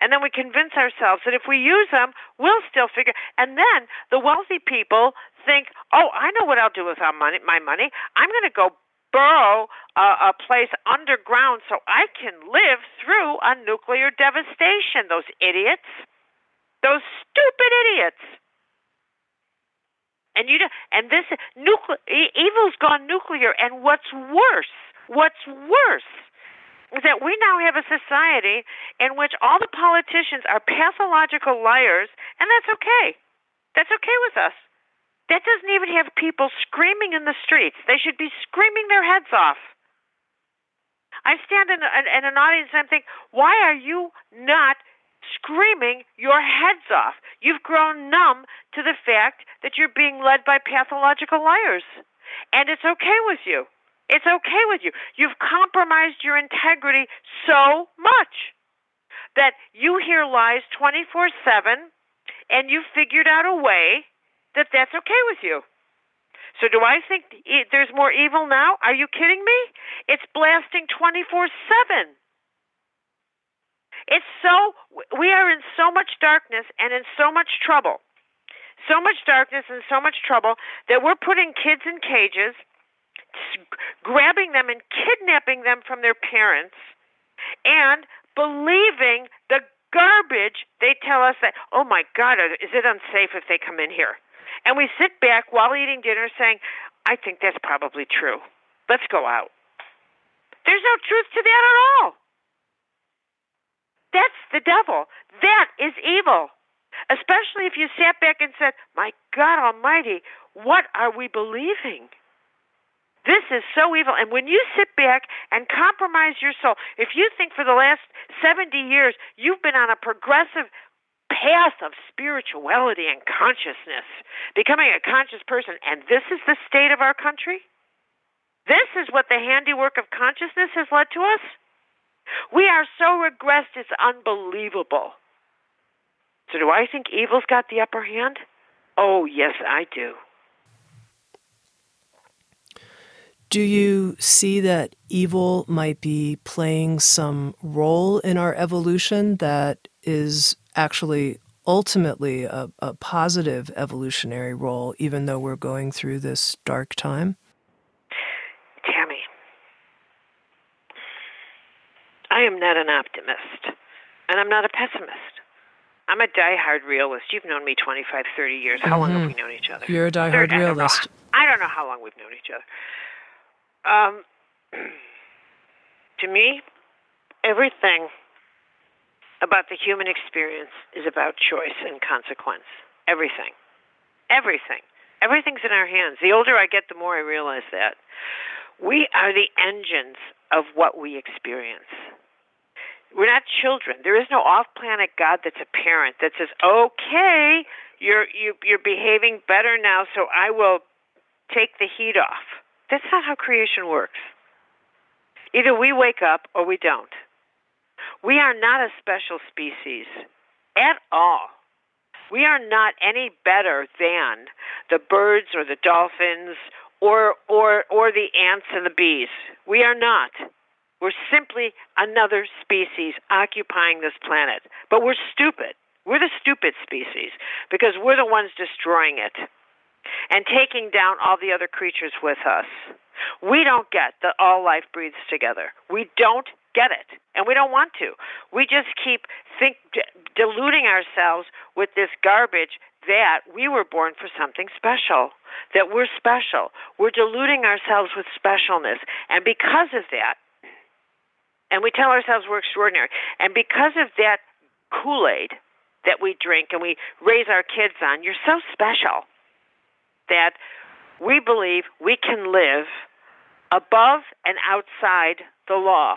And then we convince ourselves that if we use them, we'll still figure. And then the wealthy people think, oh, I know what I'll do with our money, my money. I'm going to go burrow a, a place underground so I can live through a nuclear devastation. Those idiots. Those stupid idiots. And you and this nuclear evil's gone nuclear. And what's worse? What's worse is that we now have a society in which all the politicians are pathological liars, and that's okay. That's okay with us. That doesn't even have people screaming in the streets. They should be screaming their heads off. I stand in, in an audience and I think, why are you not screaming your heads off? You've grown numb to the fact that you're being led by pathological liars. And it's okay with you. It's okay with you. You've compromised your integrity so much that you hear lies 24 7 and you've figured out a way that that's okay with you. So do I think there's more evil now? Are you kidding me? It's blasting 24 7. It's so, we are in so much darkness and in so much trouble. So much darkness and so much trouble that we're putting kids in cages, grabbing them and kidnapping them from their parents, and believing the garbage they tell us that, oh my God, is it unsafe if they come in here? And we sit back while eating dinner saying, I think that's probably true. Let's go out. There's no truth to that at all. That's the devil. That is evil. Especially if you sat back and said, My God Almighty, what are we believing? This is so evil. And when you sit back and compromise your soul, if you think for the last 70 years you've been on a progressive path of spirituality and consciousness, becoming a conscious person, and this is the state of our country? This is what the handiwork of consciousness has led to us? We are so regressed, it's unbelievable. So, do I think evil's got the upper hand? Oh, yes, I do. Do you see that evil might be playing some role in our evolution that is actually ultimately a, a positive evolutionary role, even though we're going through this dark time? Tami, I am not an optimist, and I'm not a pessimist. I'm a die-hard realist. You've known me 25, 30 years. How mm-hmm. long have mm-hmm. we known each other? You're a die-hard realist. I don't know how long we've known each other. Um, to me, everything about the human experience is about choice and consequence. Everything. Everything. Everything's in our hands. The older I get, the more I realize that. We are the engines of what we experience. We're not children. There is no off-planet God that's a parent that says, "Okay, you're you, you're behaving better now, so I will take the heat off." That's not how creation works. Either we wake up or we don't. We are not a special species at all. We are not any better than the birds or the dolphins or or or the ants and the bees. We are not. We're simply another species occupying this planet. But we're stupid. We're the stupid species because we're the ones destroying it and taking down all the other creatures with us. We don't get that all life breathes together. We don't get it, and we don't want to. We just keep think deluding ourselves with this garbage that we were born for something special, that we're special. We're deluding ourselves with specialness, and because of that, and we tell ourselves we're extraordinary, and because of that Kool Aid that we drink and we raise our kids on, you're so special that we believe we can live above and outside the law.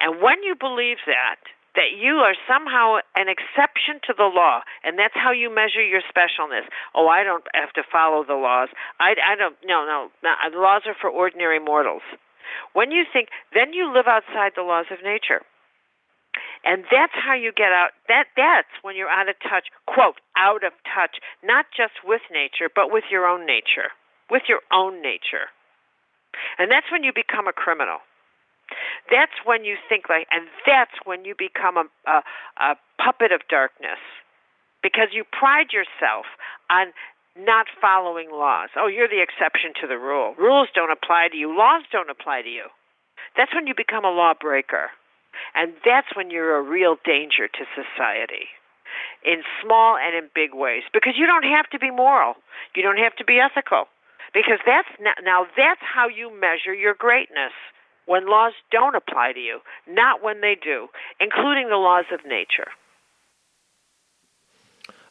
And when you believe that, that you are somehow an exception to the law, and that's how you measure your specialness. Oh, I don't have to follow the laws. I, I don't. No, no, no. The laws are for ordinary mortals. When you think, then you live outside the laws of nature. And that's how you get out that that's when you're out of touch, quote, out of touch, not just with nature, but with your own nature. With your own nature. And that's when you become a criminal. that's when you think like, and that's when you become a, a, a puppet of darkness because you pride yourself on not following laws. Oh, you're the exception to the rule. Rules don't apply to you, laws don't apply to you. That's when you become a lawbreaker. And that's when you're a real danger to society in small and in big ways because you don't have to be moral. You don't have to be ethical because that's now that's how you measure your greatness when laws don't apply to you, not when they do, including the laws of nature.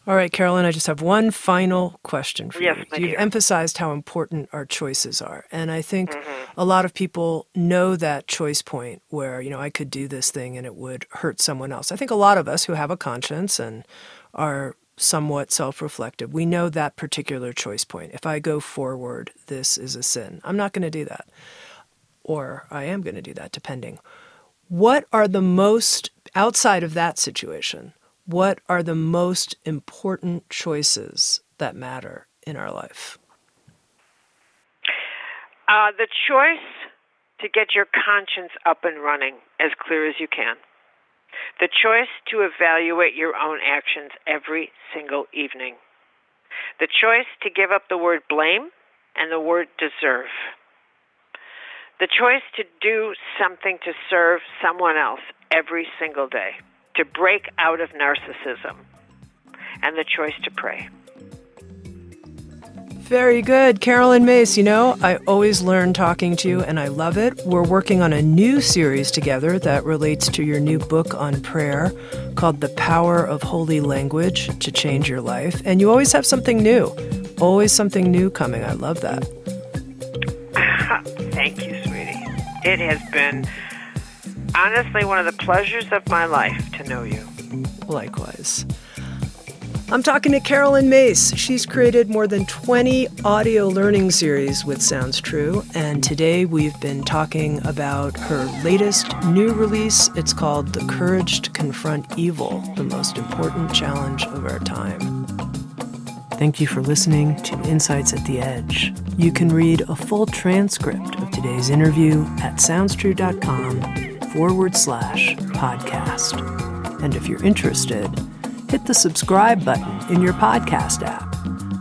All right, Caroline, I just have one final question for yes, you. You've dear. emphasized how important our choices are. And I think mm-hmm. a lot of people know that choice point where, you know, I could do this thing and it would hurt someone else. I think a lot of us who have a conscience and are somewhat self reflective, we know that particular choice point. If I go forward, this is a sin. I'm not going to do that. Or I am going to do that, depending. What are the most, outside of that situation, what are the most important choices that matter in our life? Uh, the choice to get your conscience up and running as clear as you can. The choice to evaluate your own actions every single evening. The choice to give up the word blame and the word deserve. The choice to do something to serve someone else every single day to break out of narcissism and the choice to pray. Very good. Caroline Myss. you know, I always learn talking to you and I love it. We're working on a new series together that relates to your new book on prayer called The Power of Holy Language to Change Your Life. And you always have something new, always something new coming. I love that. Thank you, sweetie. It has been honestly one of the pleasures of my life to know you. Likewise. I'm talking to Caroline Myss. She's created more than 20 audio learning series with Sounds True, and today we've been talking about her latest new release. It's called The Courage to Confront Evil, the most important challenge of our time. Thank you for listening to Insights at the Edge. You can read a full transcript of today's interview at soundstrue.com forward slash podcast. And if you're interested, hit the subscribe button in your podcast app.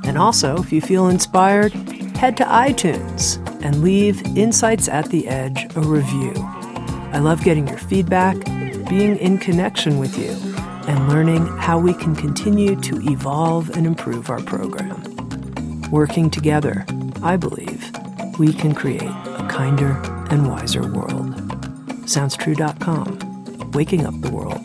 And also, if you feel inspired, head to iTunes and leave Insights at the Edge a review. I love getting your feedback, being in connection with you, and learning how we can continue to evolve and improve our program. Working together, I believe, we can create a kinder and wiser world. SoundsTrue.com, waking up the world